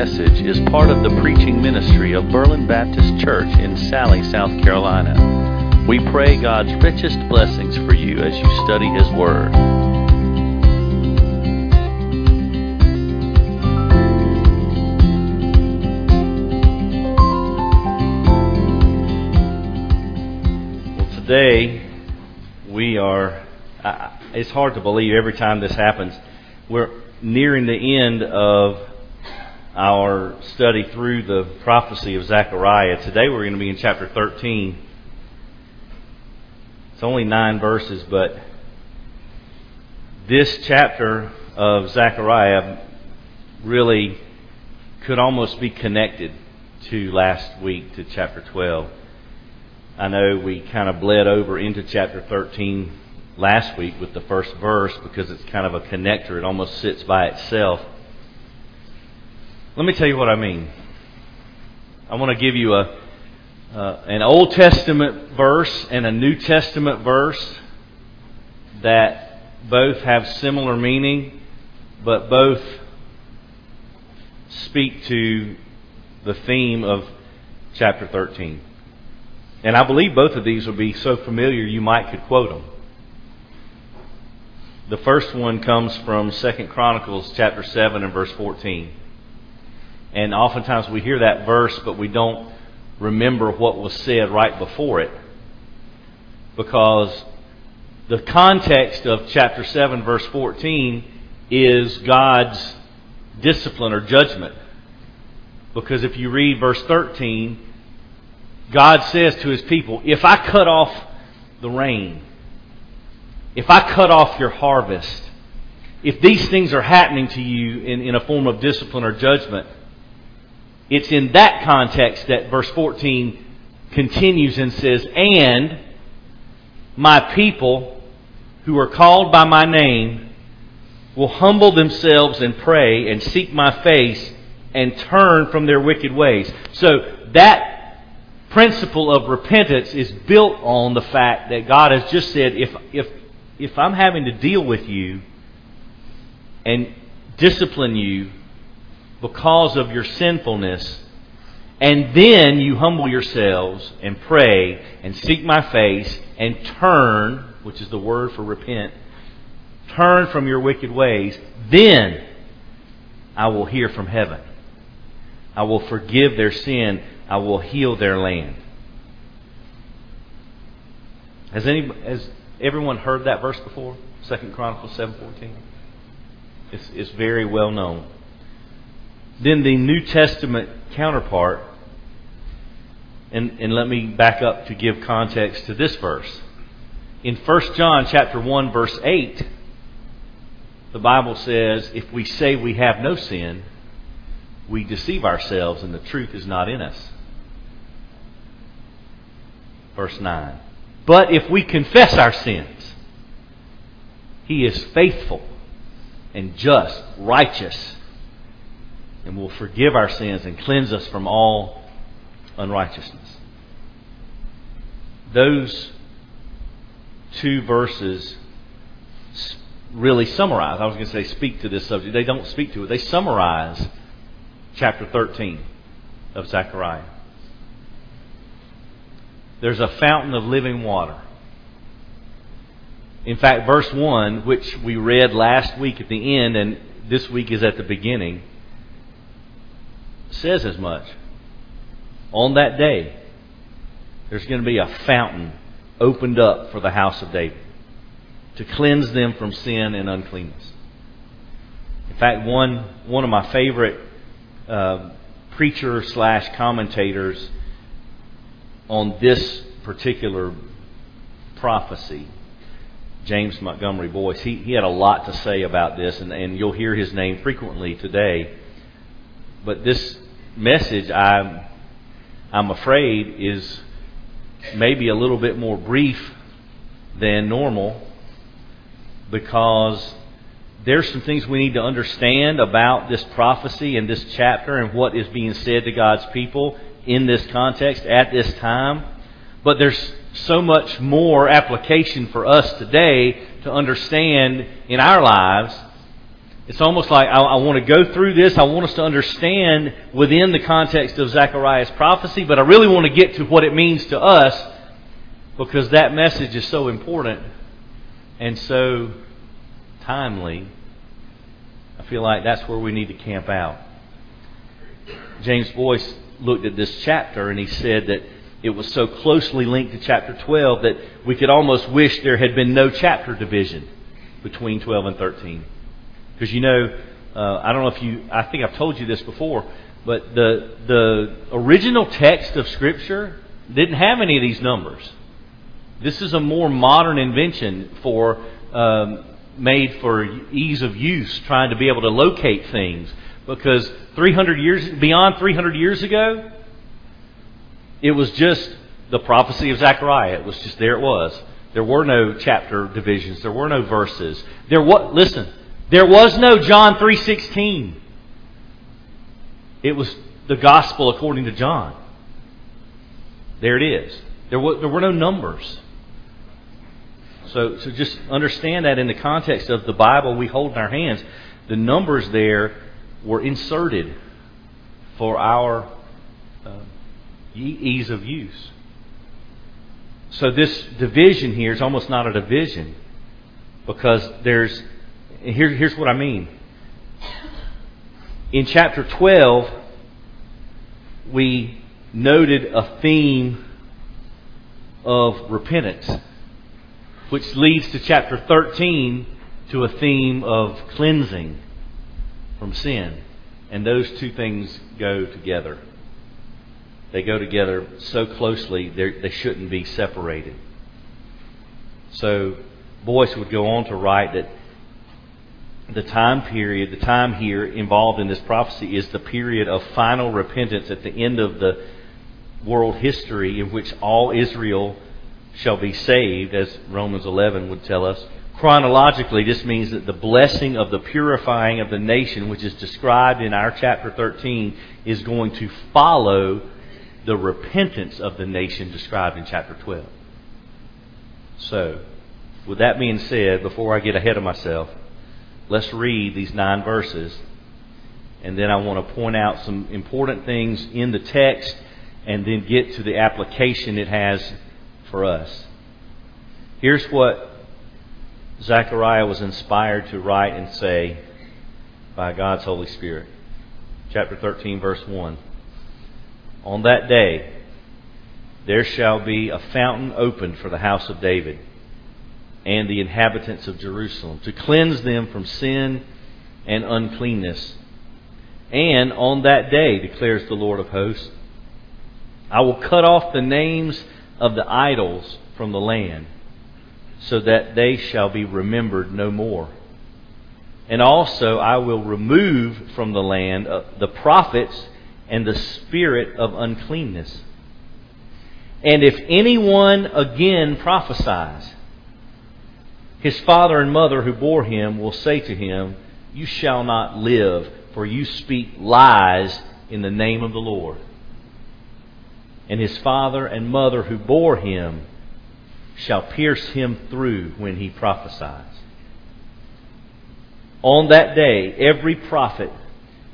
message is part of the preaching ministry of Berlin Baptist Church in Salley, South Carolina. We pray God's richest blessings for you as you study His Word. Well, today we are, it's hard to believe every time this happens. We're nearing the end of our study through the prophecy of Zechariah. Today we're going to be in chapter 13. It's only nine verses, but this chapter of Zechariah really could almost be connected to last week, to chapter 12. I know we kind of bled over into chapter 13 last week with the first verse because it's kind of a connector. It almost sits by itself. Let me tell you what I mean. I want to give you a uh, an Old Testament verse and a New Testament verse that both have similar meaning, but both speak to the theme of chapter 13. And I believe both of these will be so familiar you might could quote them. The first one comes from 2 Chronicles chapter 7 and verse 14. And oftentimes we hear that verse, but we don't remember what was said right before it. Because the context of chapter 7, verse 14, is God's discipline or judgment. Because if you read verse 13, God says to his people, If I cut off the rain, if I cut off your harvest, if these things are happening to you in, in a form of discipline or judgment, it's in that context that verse 14 continues and says, And my people who are called by my name will humble themselves and pray and seek my face and turn from their wicked ways. So that principle of repentance is built on the fact that God has just said, if, if if I'm having to deal with you and discipline you because of your sinfulness, and then you humble yourselves and pray and seek my face and turn, which is the word for repent, turn from your wicked ways, then I will hear from heaven. I will forgive their sin. I will heal their land. Has any has Everyone heard that verse before? Second Chronicles 7.14? It's, it's very well known. Then the New Testament counterpart, and, and let me back up to give context to this verse. In 1 John chapter 1 verse 8, the Bible says, if we say we have no sin, we deceive ourselves and the truth is not in us. Verse 9. But if we confess our sins, He is faithful and just, righteous, and will forgive our sins and cleanse us from all unrighteousness. Those two verses really summarize. I was going to say speak to this subject. They don't speak to it. They summarize chapter 13 of Zechariah there's a fountain of living water. In fact, verse 1, which we read last week at the end and this week is at the beginning, says as much. On that day, there's going to be a fountain opened up for the house of David to cleanse them from sin and uncleanness. In fact, one, one of my favorite uh, preacher slash commentators on this particular prophecy, James Montgomery Boice, he, he had a lot to say about this, and, and you'll hear his name frequently today. But this message, I'm, I'm afraid, is maybe a little bit more brief than normal because there's some things we need to understand about this prophecy and this chapter and what is being said to God's people in this context at this time. But there's so much more application for us today to understand in our lives, it's almost like I, I, want to go through this. I want us to understand within the context of Zechariah's prophecy, but I really want to get to what it means to us because that message is so important and so timely. I feel like that's where we need to camp out. James Boice looked at this chapter and he said that it was so closely linked to chapter 12 that we could almost wish there had been no chapter division between 12 and 13. Because you know, uh, I don't know if you, I think I've told you this before, but the, the original text of Scripture didn't have any of these numbers. This is a more modern invention for um, made for ease of use, trying to be able to locate things. Because 300 years beyond 300 years ago, it was just the prophecy of Zechariah. It was just there. It was. There were no chapter divisions. There were no verses. There was. Listen, there was no John three sixteen. It was the gospel according to John. There it is. There were, there were no numbers. So, so just understand that in the context of the Bible we hold in our hands, the numbers there were inserted for our uh, ease of use. So this division here is almost not a division because there's here, here's what I mean. In chapter 12, we noted a theme of repentance which leads to chapter 13 to a theme of cleansing from sin. And those two things go together. They go together so closely they shouldn't be separated. So Boice would go on to write that the time period, the time here involved in this prophecy is the period of final repentance at the end of the world history in which all Israel shall be saved, as Romans 11 would tell us. Chronologically, this means that the blessing of the purifying of the nation, which is described in our chapter 13, is going to follow the repentance of the nation described in chapter 12. So, with that being said, before I get ahead of myself, let's read these nine verses. And then I want to point out some important things in the text and then get to the application it has for us. Here's what Zechariah was inspired to write and say by God's Holy Spirit. Chapter 13, verse 1. On that day, there shall be a fountain opened for the house of David and the inhabitants of Jerusalem to cleanse them from sin and uncleanness. And on that day, declares the Lord of hosts, I will cut off the names of the idols from the land, so that they shall be remembered no more. And also I will remove from the land uh, the prophets and the spirit of uncleanness. And if anyone again prophesies, his father and mother who bore him will say to him, You shall not live, for you speak lies in the name of the Lord and his father and mother who bore him shall pierce him through when he prophesies. On that day, every prophet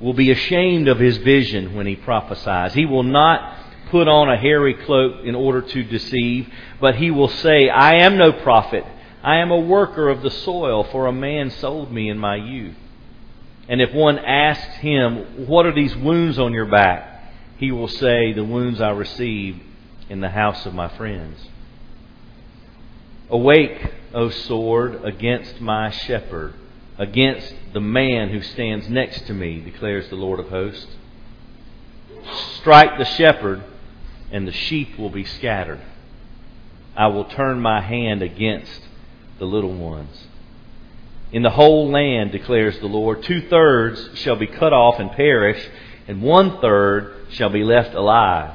will be ashamed of his vision when he prophesies. He will not put on a hairy cloak in order to deceive, but he will say, I am no prophet. I am a worker of the soil, for a man sold me in my youth. And if one asks him, What are these wounds on your back? he will say, The wounds I received in the house of my friends. Awake, O sword, against my shepherd, against the man who stands next to me, declares the Lord of hosts. Strike the shepherd, and the sheep will be scattered. I will turn my hand against the little ones. In the whole land, declares the Lord, two thirds shall be cut off and perish, and one third shall be left alive.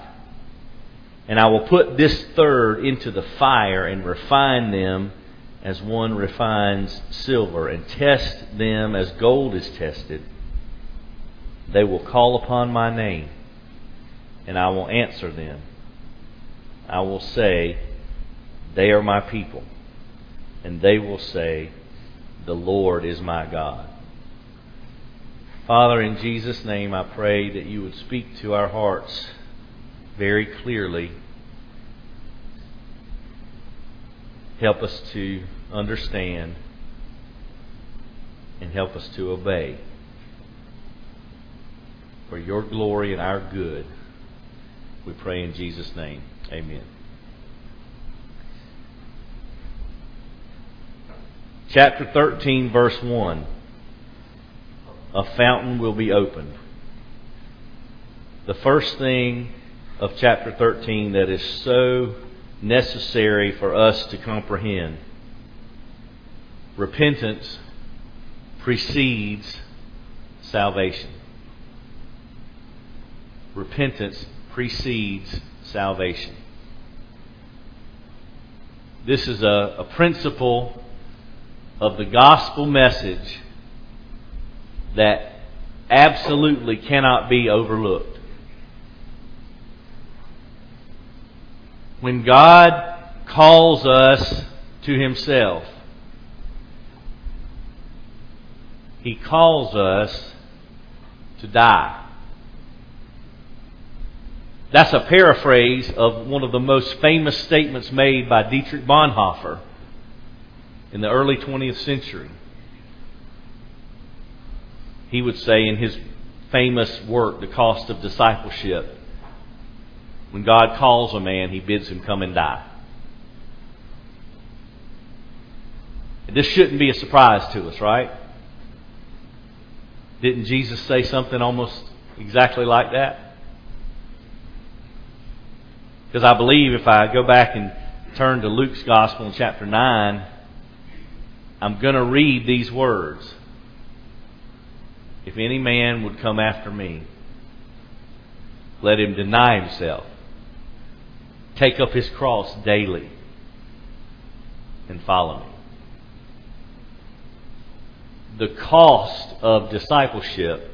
And I will put this third into the fire and refine them as one refines silver, and test them as gold is tested. They will call upon my name, and I will answer them. I will say, They are my people. And they will say, The Lord is my God. Father, in Jesus' name, I pray that you would speak to our hearts very clearly. Help us to understand and help us to obey. For your glory and our good, we pray in Jesus' name. Amen. Chapter 13, verse 1 a fountain will be opened. The first thing of chapter 13 that is so necessary for us to comprehend repentance precedes salvation. Repentance precedes salvation. This is a, a principle of the gospel message that absolutely cannot be overlooked. When God calls us to Himself, He calls us to die. That's a paraphrase of one of the most famous statements made by Dietrich Bonhoeffer in the early 20th century he would say in his famous work, The Cost of Discipleship, when God calls a man, he bids him come and die. This shouldn't be a surprise to us, right? Didn't Jesus say something almost exactly like that? Because I believe if I go back and turn to Luke's Gospel in chapter 9, I'm going to read these words. If any man would come after me, let him deny himself, take up his cross daily, and follow me. The cost of discipleship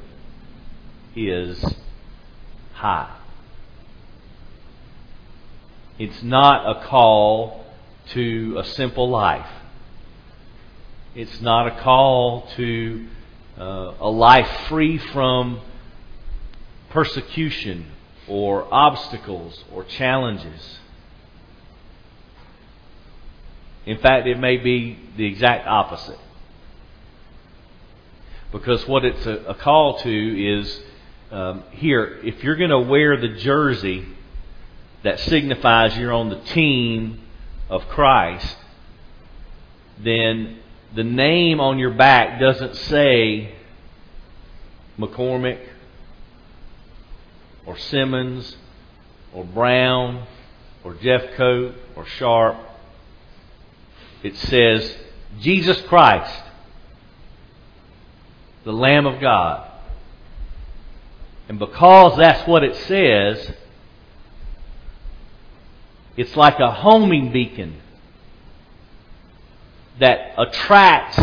is high. It's not a call to a simple life. It's not a call to uh, a life free from persecution or obstacles or challenges. In fact, it may be the exact opposite. Because what it's a, a call to is um, here, if you're going to wear the jersey that signifies you're on the team of Christ, then the name on your back doesn't say McCormick or Simmons or Brown or Jeffcoat or Sharp. It says Jesus Christ, the Lamb of God. And because that's what it says, it's like a homing beacon that attracts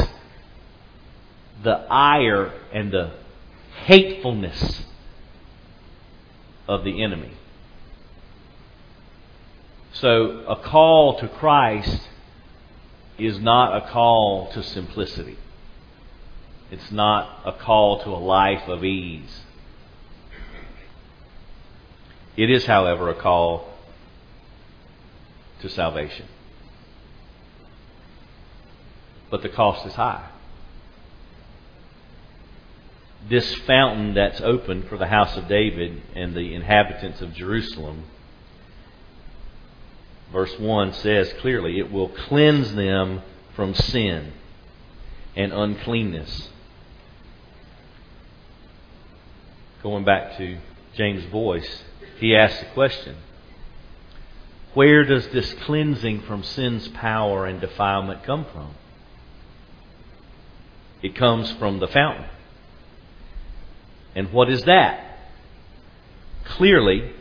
the ire and the hatefulness of the enemy. So, a call to Christ is not a call to simplicity. It's not a call to a life of ease. It is, however, a call to salvation but the cost is high. This fountain that's open for the house of David and the inhabitants of Jerusalem, verse 1 says clearly, it will cleanse them from sin and uncleanness. Going back to James Boice, he asked the question Where does this cleansing from sin's power and defilement come from? It comes from the fountain. And what is that? Clearly,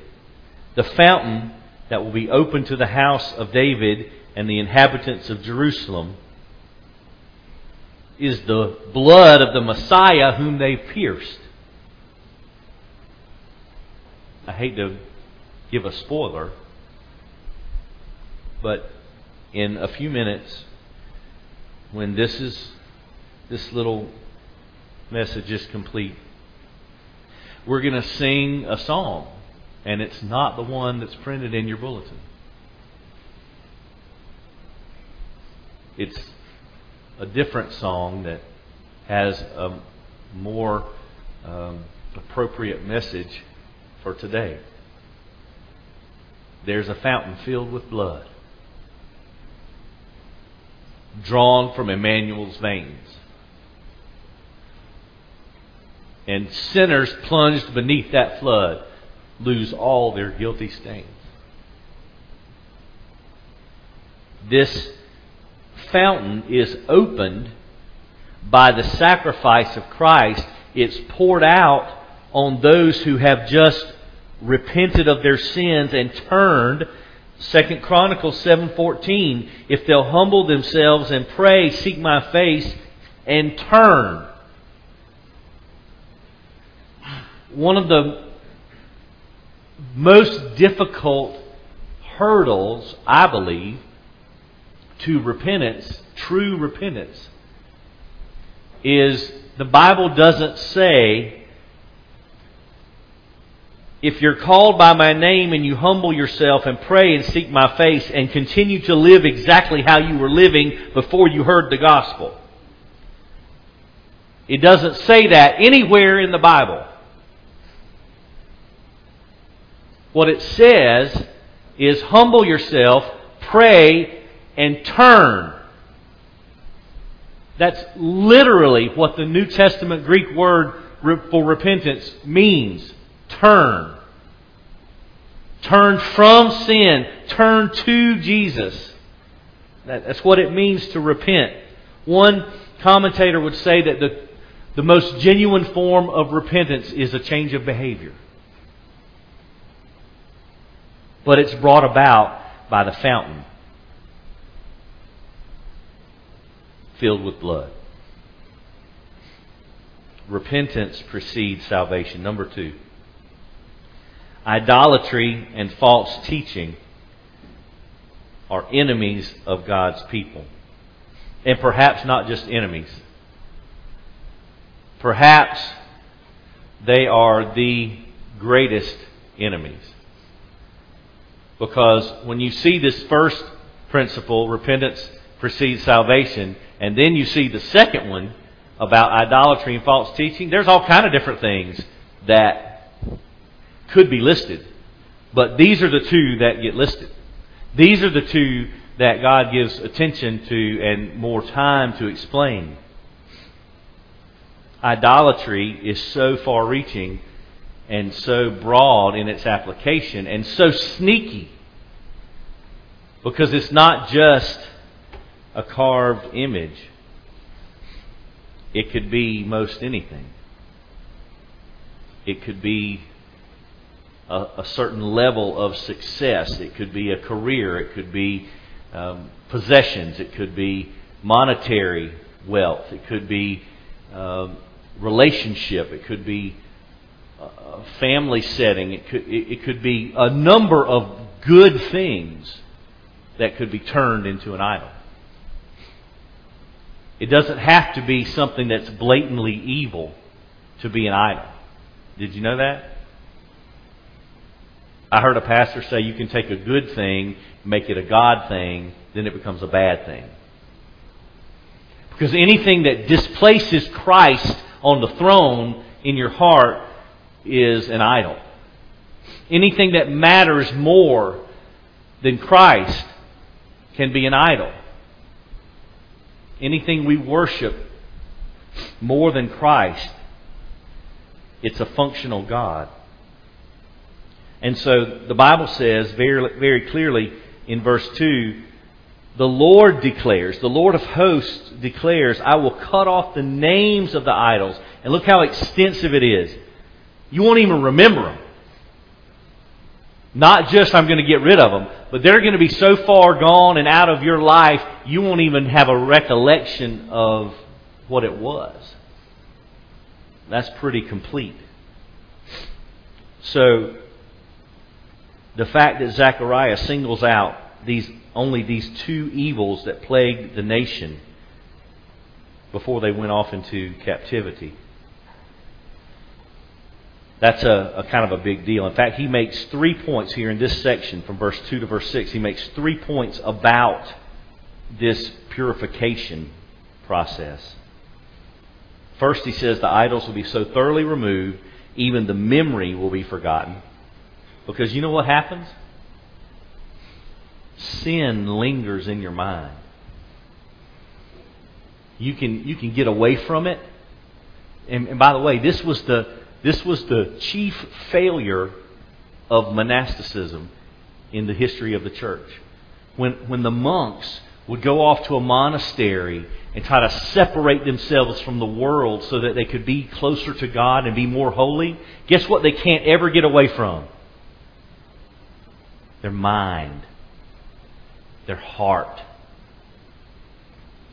the fountain that will be open to the house of David and the inhabitants of Jerusalem is the blood of the Messiah whom they pierced. I hate to give a spoiler, but in a few minutes, when this is this little message is complete, we're going to sing a song, and it's not the one that's printed in your bulletin. It's a different song that has a more um, appropriate message for today. There's a fountain filled with blood, drawn from Emmanuel's veins. And sinners plunged beneath that flood lose all their guilty stains. This fountain is opened by the sacrifice of Christ. It's poured out on those who have just repented of their sins and turned. Second Chronicles 7:14 if they'll humble themselves and pray seek my face and turn one of the most difficult hurdles I believe to repentance true repentance is the Bible doesn't say if you're called by my name and you humble yourself and pray and seek my face and continue to live exactly how you were living before you heard the gospel. It doesn't say that anywhere in the Bible. What it says is humble yourself, pray, and turn. That's literally what the New Testament Greek word for repentance means. Turn. Turn from sin. Turn to Jesus. That's what it means to repent. One commentator would say that the, the most genuine form of repentance is a change of behavior. But it's brought about by the fountain filled with blood. Repentance precedes salvation. Number two idolatry and false teaching are enemies of God's people. And perhaps not just enemies. Perhaps they are the greatest enemies. Because when you see this first principle, repentance precedes salvation, and then you see the second one about idolatry and false teaching, there's all kind of different things that could be listed. But these are the two that get listed. These are the two that God gives attention to and more time to explain. Idolatry is so far reaching and so broad in its application and so sneaky because it's not just a carved image. It could be most anything. It could be a, a certain level of success. It could be a career. It could be um, possessions. It could be monetary wealth. It could be um, relationship. It could be a family setting. It could, it, it could be a number of good things that could be turned into an idol. It doesn't have to be something that's blatantly evil to be an idol. Did you know that? I heard a pastor say you can take a good thing, make it a God thing, then it becomes a bad thing. Because anything that displaces Christ on the throne in your heart is an idol. Anything that matters more than Christ can be an idol. Anything we worship more than Christ, it's a functional God. And so the Bible says very, very clearly in verse 2 the Lord declares, the Lord of hosts declares, I will cut off the names of the idols. And look how extensive it is. You won't even remember them. Not just I'm going to get rid of them, but they're going to be so far gone and out of your life, you won't even have a recollection of what it was. That's pretty complete. So, the fact that Zechariah singles out these only these two evils that plagued the nation before they went off into captivity. That's a, a, kind of a big deal. In fact, he makes three points here in this section from verse 2 to verse 6. He makes three points about this purification process. First, he says the idols will be so thoroughly removed, even the memory will be forgotten. Because you know what happens? Sin lingers in your mind. You can, you can get away from it. And, and by the way, this was the, this was the chief failure of monasticism in the history of the church. When, when the monks would go off to a monastery and try to separate themselves from the world so that they could be closer to God and be more holy, guess what they can't ever get away from? Their mind, their heart.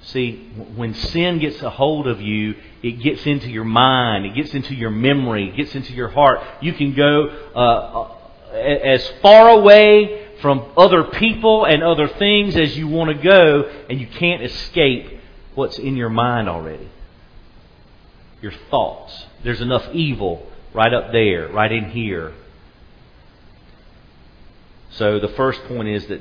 See, when sin gets a hold of you, it gets into your mind, it gets into your memory, it gets into your heart. You can go uh, uh as far away from other people and other things as you want to go, and you can't escape what's in your mind already. Your thoughts. There's enough evil right up there, right in here. So the first point is that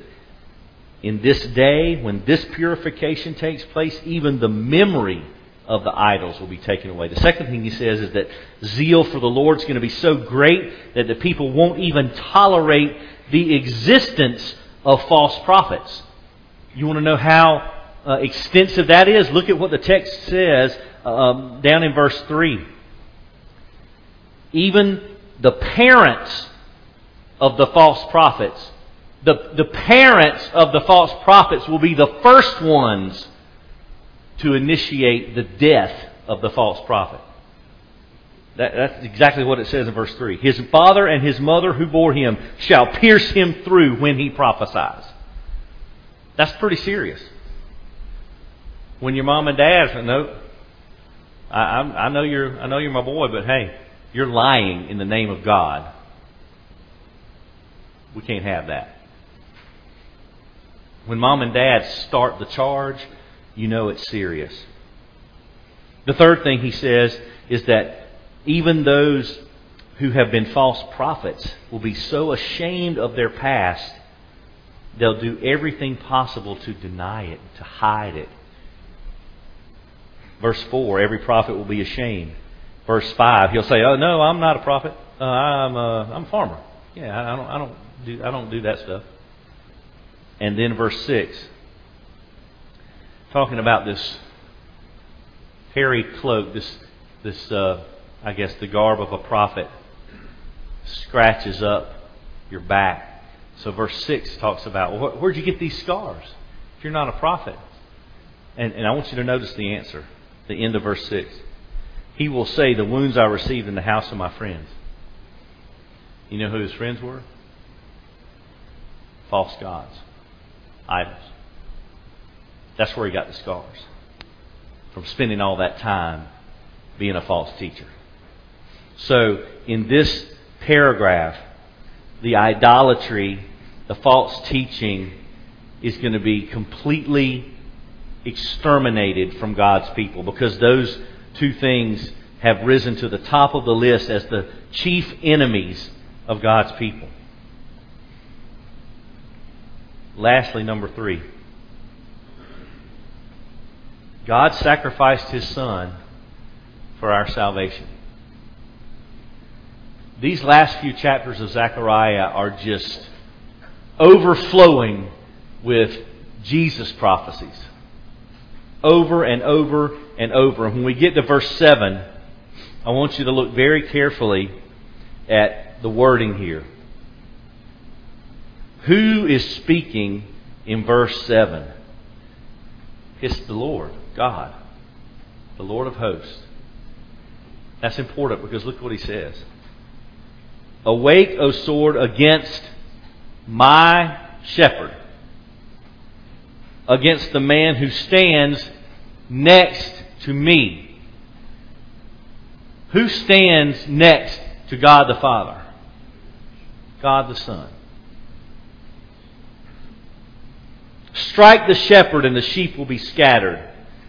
in this day, when this purification takes place, even the memory of the idols will be taken away. The second thing he says is that zeal for the Lord is going to be so great that the people won't even tolerate the existence of false prophets. You want to know how uh, extensive that is? Look at what the text says um, down in verse 3. Even the parents of the false prophets the, the parents of the false prophets will be the first ones to initiate the death of the false prophet. That, that's exactly what it says in verse 3. His father and his mother who bore him shall pierce him through when he prophesies. That's pretty serious. When your mom and dad say, no, I, I, know you're, I know you're my boy, but hey, you're lying in the name of God. We can't have that. When mom and dad start the charge, you know it's serious. The third thing he says is that even those who have been false prophets will be so ashamed of their past, they'll do everything possible to deny it, to hide it. Verse 4 every prophet will be ashamed. Verse 5 he'll say, Oh, no, I'm not a prophet. Uh, I'm, a, I'm a farmer. Yeah, I don't, I, don't do, I don't do that stuff. And then verse 6, talking about this hairy cloak, this, this uh, I guess, the garb of a prophet, scratches up your back. So verse 6 talks about, well, where'd you get these scars if you're not a prophet? And, and I want you to notice the answer, the end of verse 6. He will say, The wounds I received in the house of my friends. You know who his friends were? False gods idols. That's where he got the scars. From spending all that time being a false teacher. So, in this paragraph, the idolatry, the false teaching, is going to be completely exterminated from God's people because those two things have risen to the top of the list as the chief enemies of God's people. Lastly, number three. God sacrificed his son for our salvation. These last few chapters of Zechariah are just overflowing with Jesus prophecies. Over and over and over. When we get to verse 7, I want you to look very carefully at the wording here. Who is speaking in verse 7? It's the Lord, God, the Lord of hosts. That's important because look what he says. Awake, O sword, against my shepherd, against the man who stands next to me. Who stands next to God the Father? God the Son. Strike the shepherd, and the sheep will be scattered.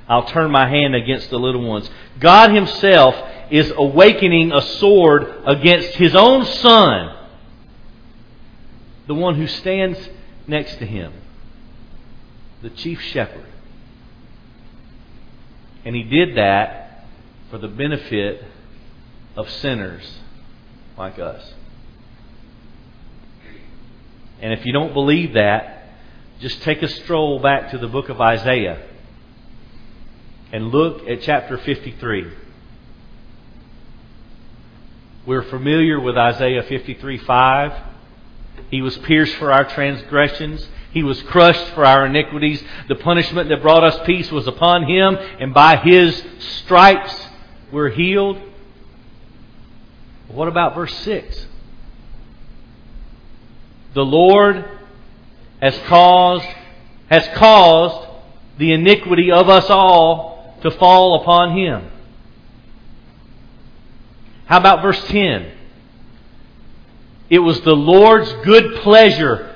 I'll turn my hand against the little ones. God Himself is awakening a sword against his own son, the one who stands next to him, the chief shepherd. And he did that for the benefit of sinners like us. And if you don't believe that, just take a stroll back to the book of Isaiah and look at chapter 53. We're familiar with Isaiah 53 5. He was pierced for our transgressions. He was crushed for our iniquities. The punishment that brought us peace was upon him, and by his stripes we're healed. What about verse 6? The Lord has caused, has caused the iniquity of us all to fall upon him. How about verse 10? It was the Lord's good pleasure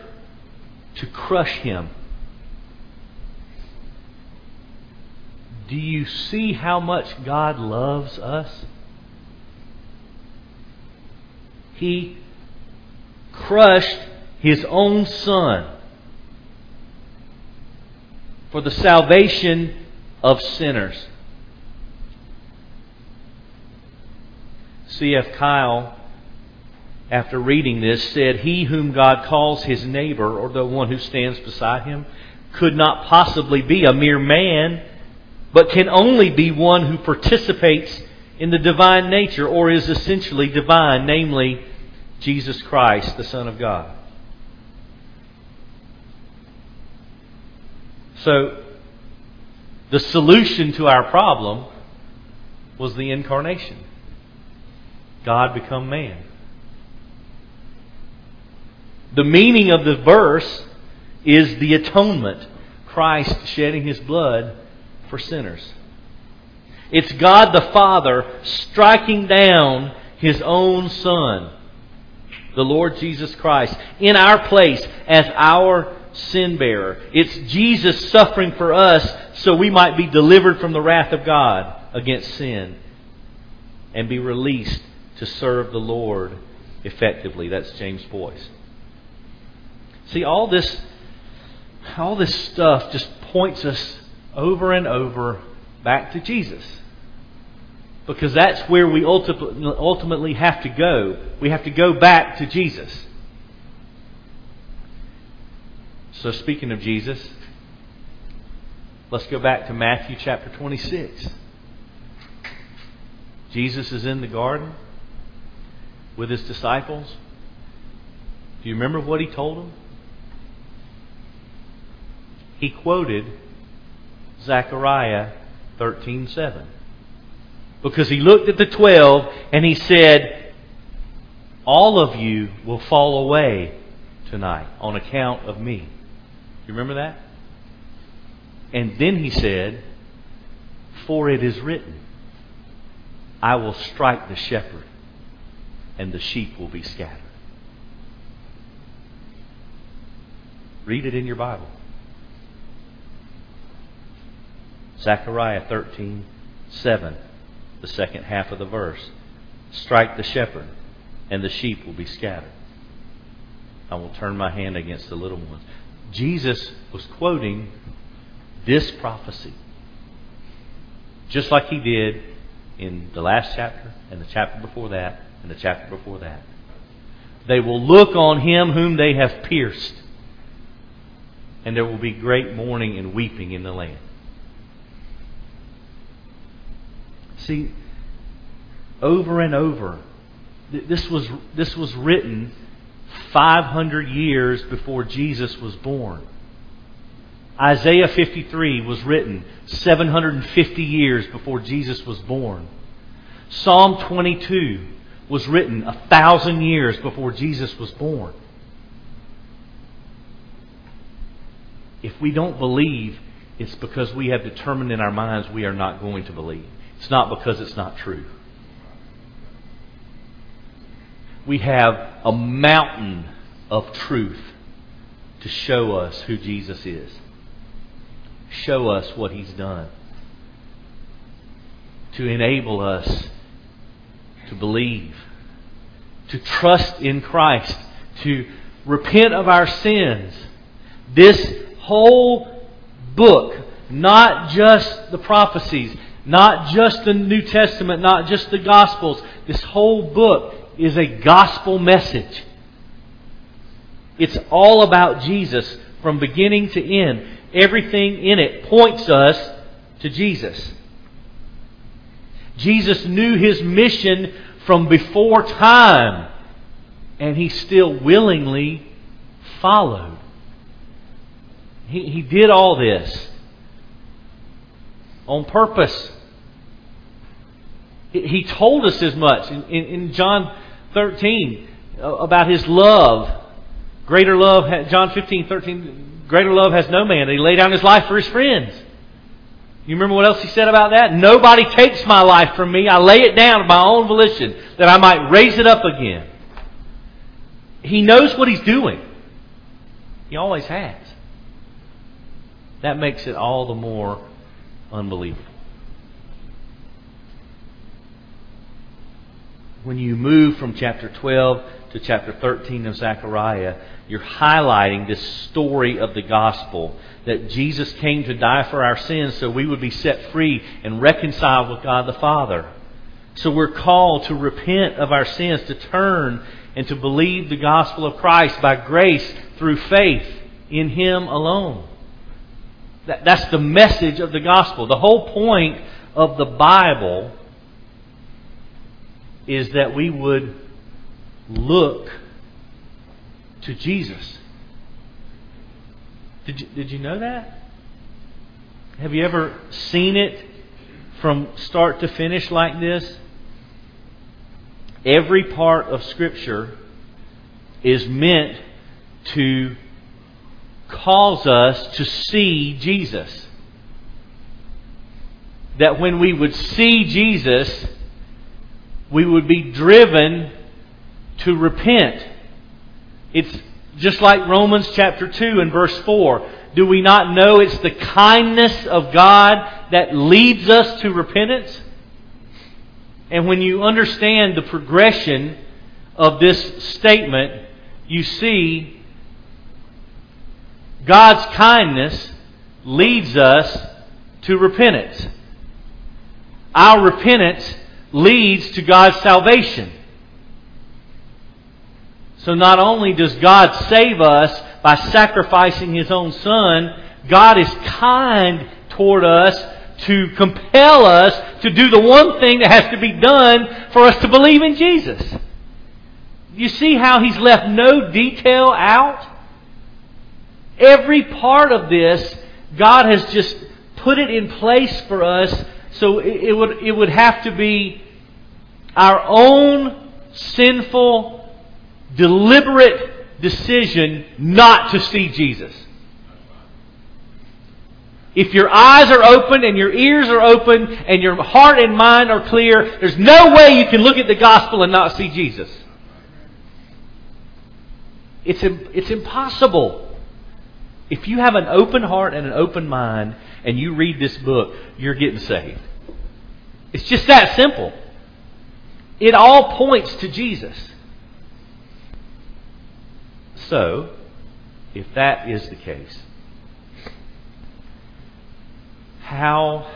to crush him. Do you see how much God loves us? He crushed his own son for the salvation of sinners. C.F. Keil, after reading this, said, He whom God calls his neighbor, or the one who stands beside him, could not possibly be a mere man, but can only be one who participates in the divine nature, or is essentially divine, namely Jesus Christ, the Son of God. So, the solution to our problem was the incarnation. God become man. The meaning of the verse is the atonement, Christ shedding his blood for sinners. It's God the Father striking down his own Son, the Lord Jesus Christ, in our place as our sin bearer. It's Jesus suffering for us so we might be delivered from the wrath of God against sin and be released to serve the Lord effectively. That's James Boice. See, all this, all this stuff just points us over and over back to Jesus. Because that's where we ultimately have to go. We have to go back to Jesus. So, speaking of Jesus, let's go back to Matthew chapter 26. Jesus is in the garden with his disciples. Do you remember what he told them? He quoted Zechariah 13:7. Because he looked at the 12 and he said, "All of you will fall away tonight on account of me." You remember that? And then he said, "For it is written, I will strike the shepherd and the sheep will be scattered. Read it in your Bible. Zechariah 13, 7, the second half of the verse. Strike the shepherd, and the sheep will be scattered. I will turn my hand against the little ones. Jesus was quoting this prophecy, just like he did in the last chapter and the chapter before that and the chapter before that. They will look on him whom they have pierced, and there will be great mourning and weeping in the land. See, over and over, this was, this was written 500 years before Jesus was born. Isaiah 53 was written 750 years before Jesus was born. Psalm 22 was written a thousand years before Jesus was born. If we don't believe, it's because we have determined in our minds we are not going to believe. It's not because it's not true. We have a mountain of truth to show us who Jesus is, show us what He's done, to enable us to believe, to trust in Christ, to repent of our sins. This whole book, not just the prophecies, not just the New Testament, not just the Gospels, this whole book is a gospel message. It's all about Jesus from beginning to end. Everything in it points us to Jesus. Jesus knew his mission from before time, and he still willingly followed. He, he did all this on purpose. He told us as much in, in, in John 13 uh, about his love. Greater love, John 15, 13, greater love has no man. He laid down his life for his friends. You remember what else he said about that? Nobody takes my life from me. I lay it down of my own volition that I might raise it up again. He knows what he's doing. He always has. That makes it all the more unbelievable. When you move from chapter 12 to chapter 13 of Zechariah, you're highlighting this story of the gospel that Jesus came to die for our sins so we would be set free and reconciled with God the Father. So we're called to repent of our sins, to turn and to believe the gospel of Christ by grace through faith in Him alone. That, that's the message of the gospel. The whole point of the Bible is that we would look to Jesus. Did you, did you know that? Have you ever seen it from start to finish like this? Every part of Scripture is meant to cause us to see Jesus. That when we would see Jesus, we would be driven to repent. It's just like Romans chapter 2 and verse 4. Do we not know it's the kindness of God that leads us to repentance? And when you understand the progression of this statement, you see God's kindness leads us to repentance. Our repentance leads to God's salvation. So not only does God save us by sacrificing His own Son, God is kind toward us to compel us to do the one thing that has to be done for us to believe in Jesus. You see how He's left no detail out? Every part of this, God has just put it in place for us so it, would, it would have to be our own sinful, deliberate decision not to see Jesus. If your eyes are open and your ears are open and your heart and mind are clear, there's no way you can look at the gospel and not see Jesus. It's, it's impossible. If you have an open heart and an open mind and you read this book, you're getting saved. It's just that simple. It all points to Jesus. So, if that is the case, how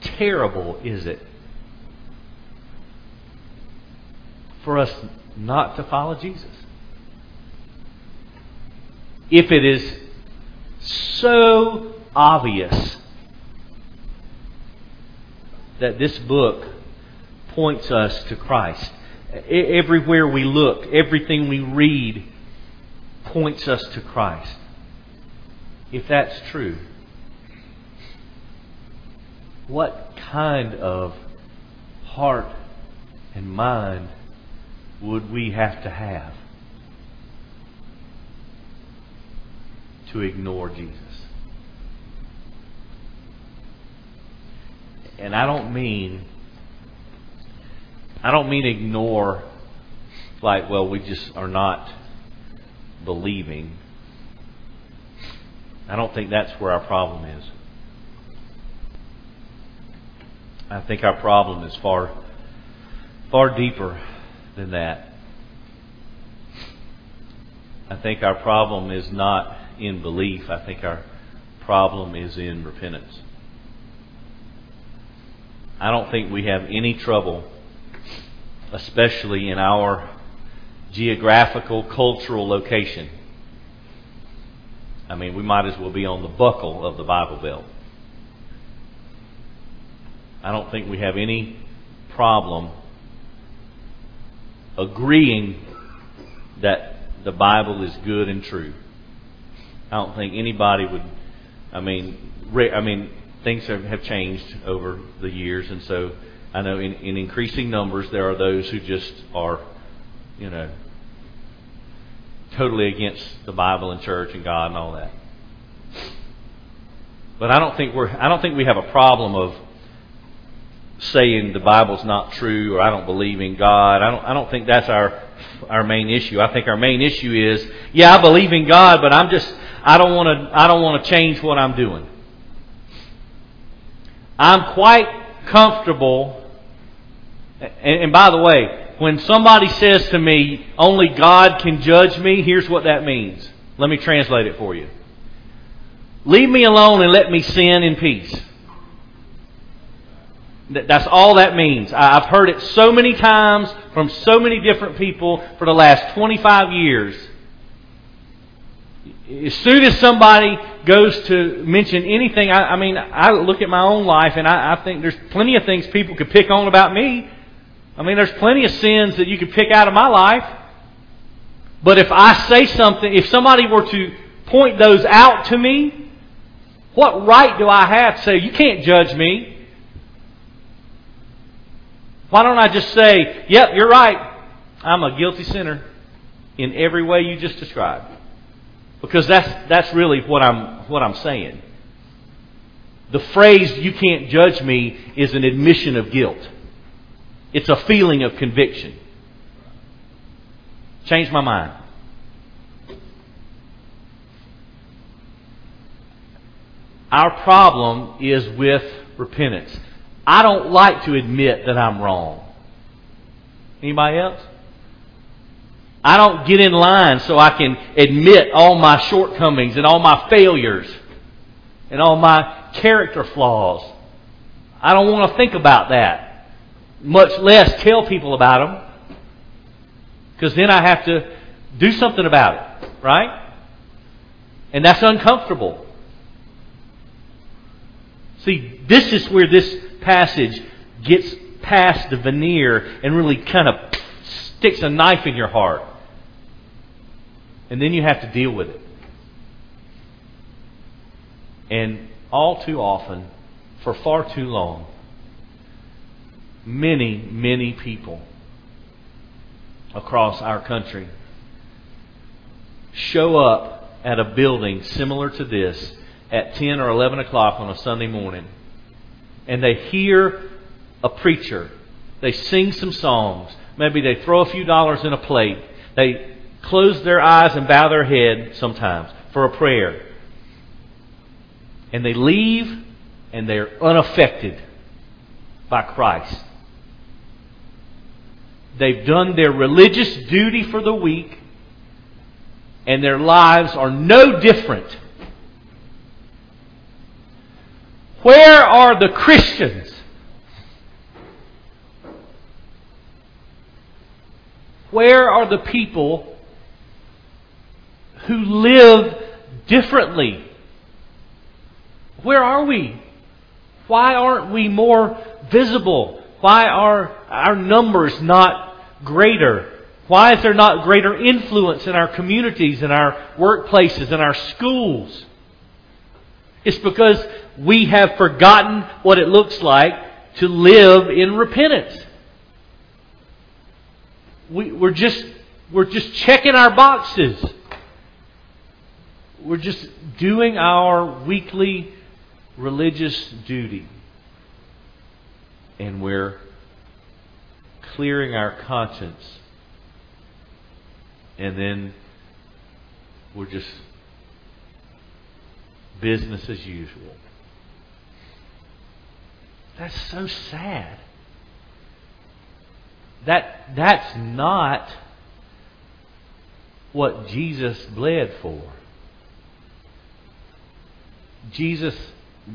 terrible is it for us not to follow Jesus? If it is so obvious that this book points us to Christ. Everywhere we look, everything we read points us to Christ. If that's true, what kind of heart and mind would we have to have to ignore Jesus? And I don't mean I don't mean ignore like well we just are not believing. I don't think that's where our problem is. I think our problem is far far deeper than that. I think our problem is not in belief. I think our problem is in repentance. I don't think we have any trouble, especially in our geographical, cultural location. I mean, we might as well be on the buckle of the Bible Belt. I don't think we have any problem agreeing that the Bible is good and true. I don't think anybody would. I mean, I mean, things have, have changed over the years, and so I know in, in increasing numbers there are those who just are, you know, totally against the Bible and church and God and all that. But I don't think we're. I don't think we have a problem of saying the Bible's not true or I don't believe in God. I don't. I don't think that's our our main issue. I think our main issue is, yeah, I believe in God, but I'm just. I don't want to. I don't want to change what I'm doing. I'm quite comfortable. And, by the way, when somebody says to me, only God can judge me, here's what that means. Let me translate it for you. Leave me alone and let me sin in peace. That's all that means. I've heard it so many times from so many different people for the last 25 years. As soon as somebody goes to mention anything, I, I mean, I look at my own life and I, I think there's plenty of things people could pick on about me. I mean, there's plenty of sins that you could pick out of my life. But if I say something, if somebody were to point those out to me, what right do I have to say, you can't judge me? Why don't I just say, yep, you're right. I'm a guilty sinner in every way you just described. Because that's, that's really what I'm, what I'm saying. The phrase, you can't judge me, is an admission of guilt. It's a feeling of conviction. Change my mind. Our problem is with repentance. I don't like to admit that I'm wrong. Anybody else? I don't get in line so I can admit all my shortcomings and all my failures and all my character flaws. I don't want to think about that, much less tell people about them, because then I have to do something about it, right? And that's uncomfortable. See, this is where this passage gets past the veneer and really kind of sticks a knife in your heart. And then you have to deal with it. And all too often, for far too long, many, many people across our country show up at a building similar to this at 10 or 11 o'clock on a Sunday morning and they hear a preacher. They sing some songs. Maybe they throw a few dollars in a plate. They close their eyes and bow their head sometimes for a prayer. And they leave and they're unaffected by Christ. They've done their religious duty for the week and their lives are no different Where are the Christians? Where are the people who live differently? Where are we? Why aren't we more visible? Why are our numbers not greater? Why is there not greater influence in our communities, in our workplaces, in our schools? It's because we have forgotten what it looks like to live in repentance. We, we're just we're just checking our boxes. We're just doing our weekly religious duty. And we're clearing our conscience. And then we're just business as usual. That's so sad. that that's not what Jesus bled for. Jesus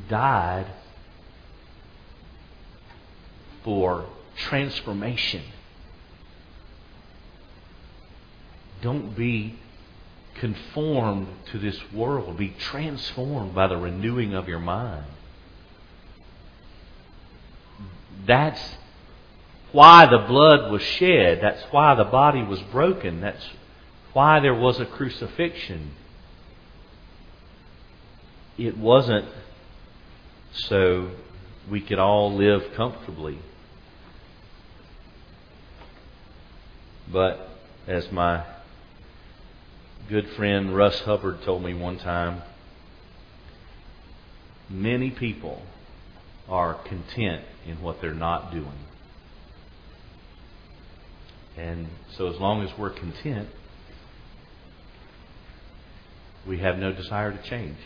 died for transformation. Don't be conformed to this world. Be transformed by the renewing of your mind. That's why the blood was shed. That's why the body was broken. That's why there was a crucifixion. It wasn't so we could all live comfortably. But as my good friend Russ Hubbard told me one time, many people are content in what they're not doing. And so, as long as we're content, we have no desire to change.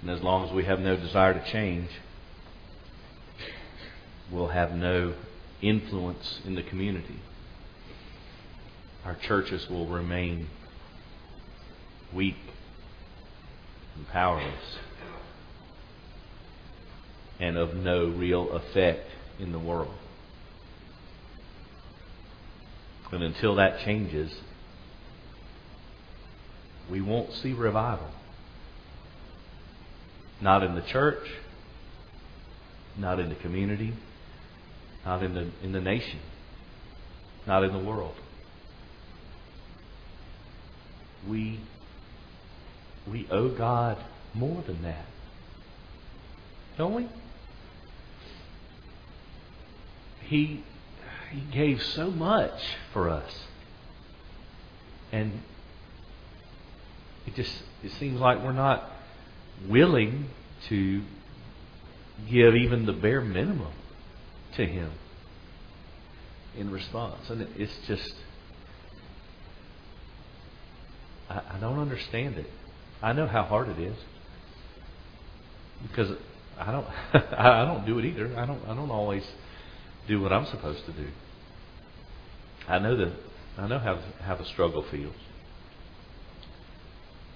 And as long as we have no desire to change, we'll have no influence in the community our churches will remain weak and powerless and of no real effect in the world. And until that changes, we won't see revival. Not in the church, not in the community, not in the, in the nation, not in the world we we owe God more than that. Don't we? He he gave so much for us. And it just it seems like we're not willing to give even the bare minimum to him in response. And it's just I, I don't understand it. I know how hard it is because I don't I don't do it either. I don't I don't always do what I'm supposed to do. I know that I know how how the struggle feels.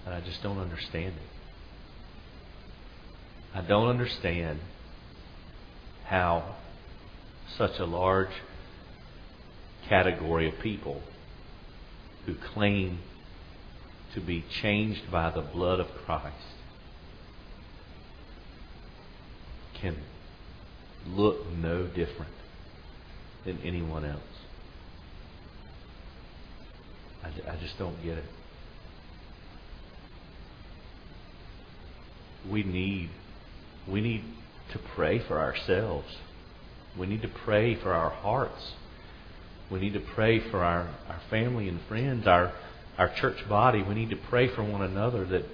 And I just don't understand it. I don't understand how such a large category of people who claim to be changed by the blood of Christ can look no different than anyone else. I, I just don't get it. We need we need to pray for ourselves. We need to pray for our hearts. We need to pray for our, our family and friends, our our church body, we need to pray for one another that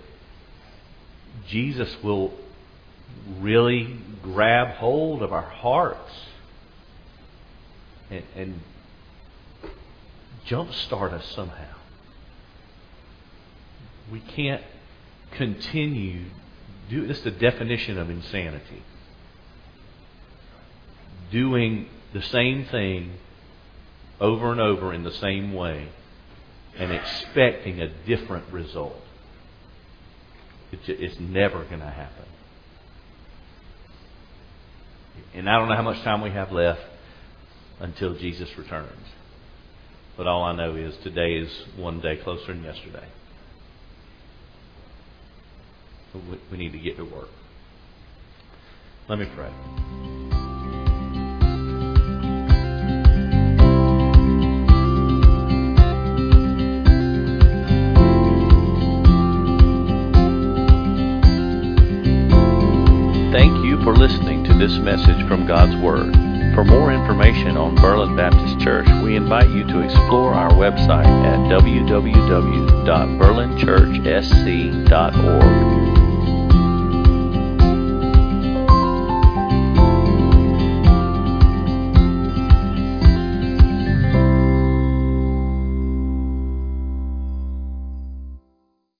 Jesus will really grab hold of our hearts and, and jumpstart us somehow. We can't continue. Do, this is the definition of insanity. Doing the same thing over and over in the same way and expecting a different result. It's never going to happen. And I don't know how much time we have left until Jesus returns. But all I know is today is one day closer than yesterday. We need to get to work. Let me pray. Thank you for listening to this message from God's Word. For more information on Berlin Baptist Church, we invite you to explore our website at www.berlinchurchsc.org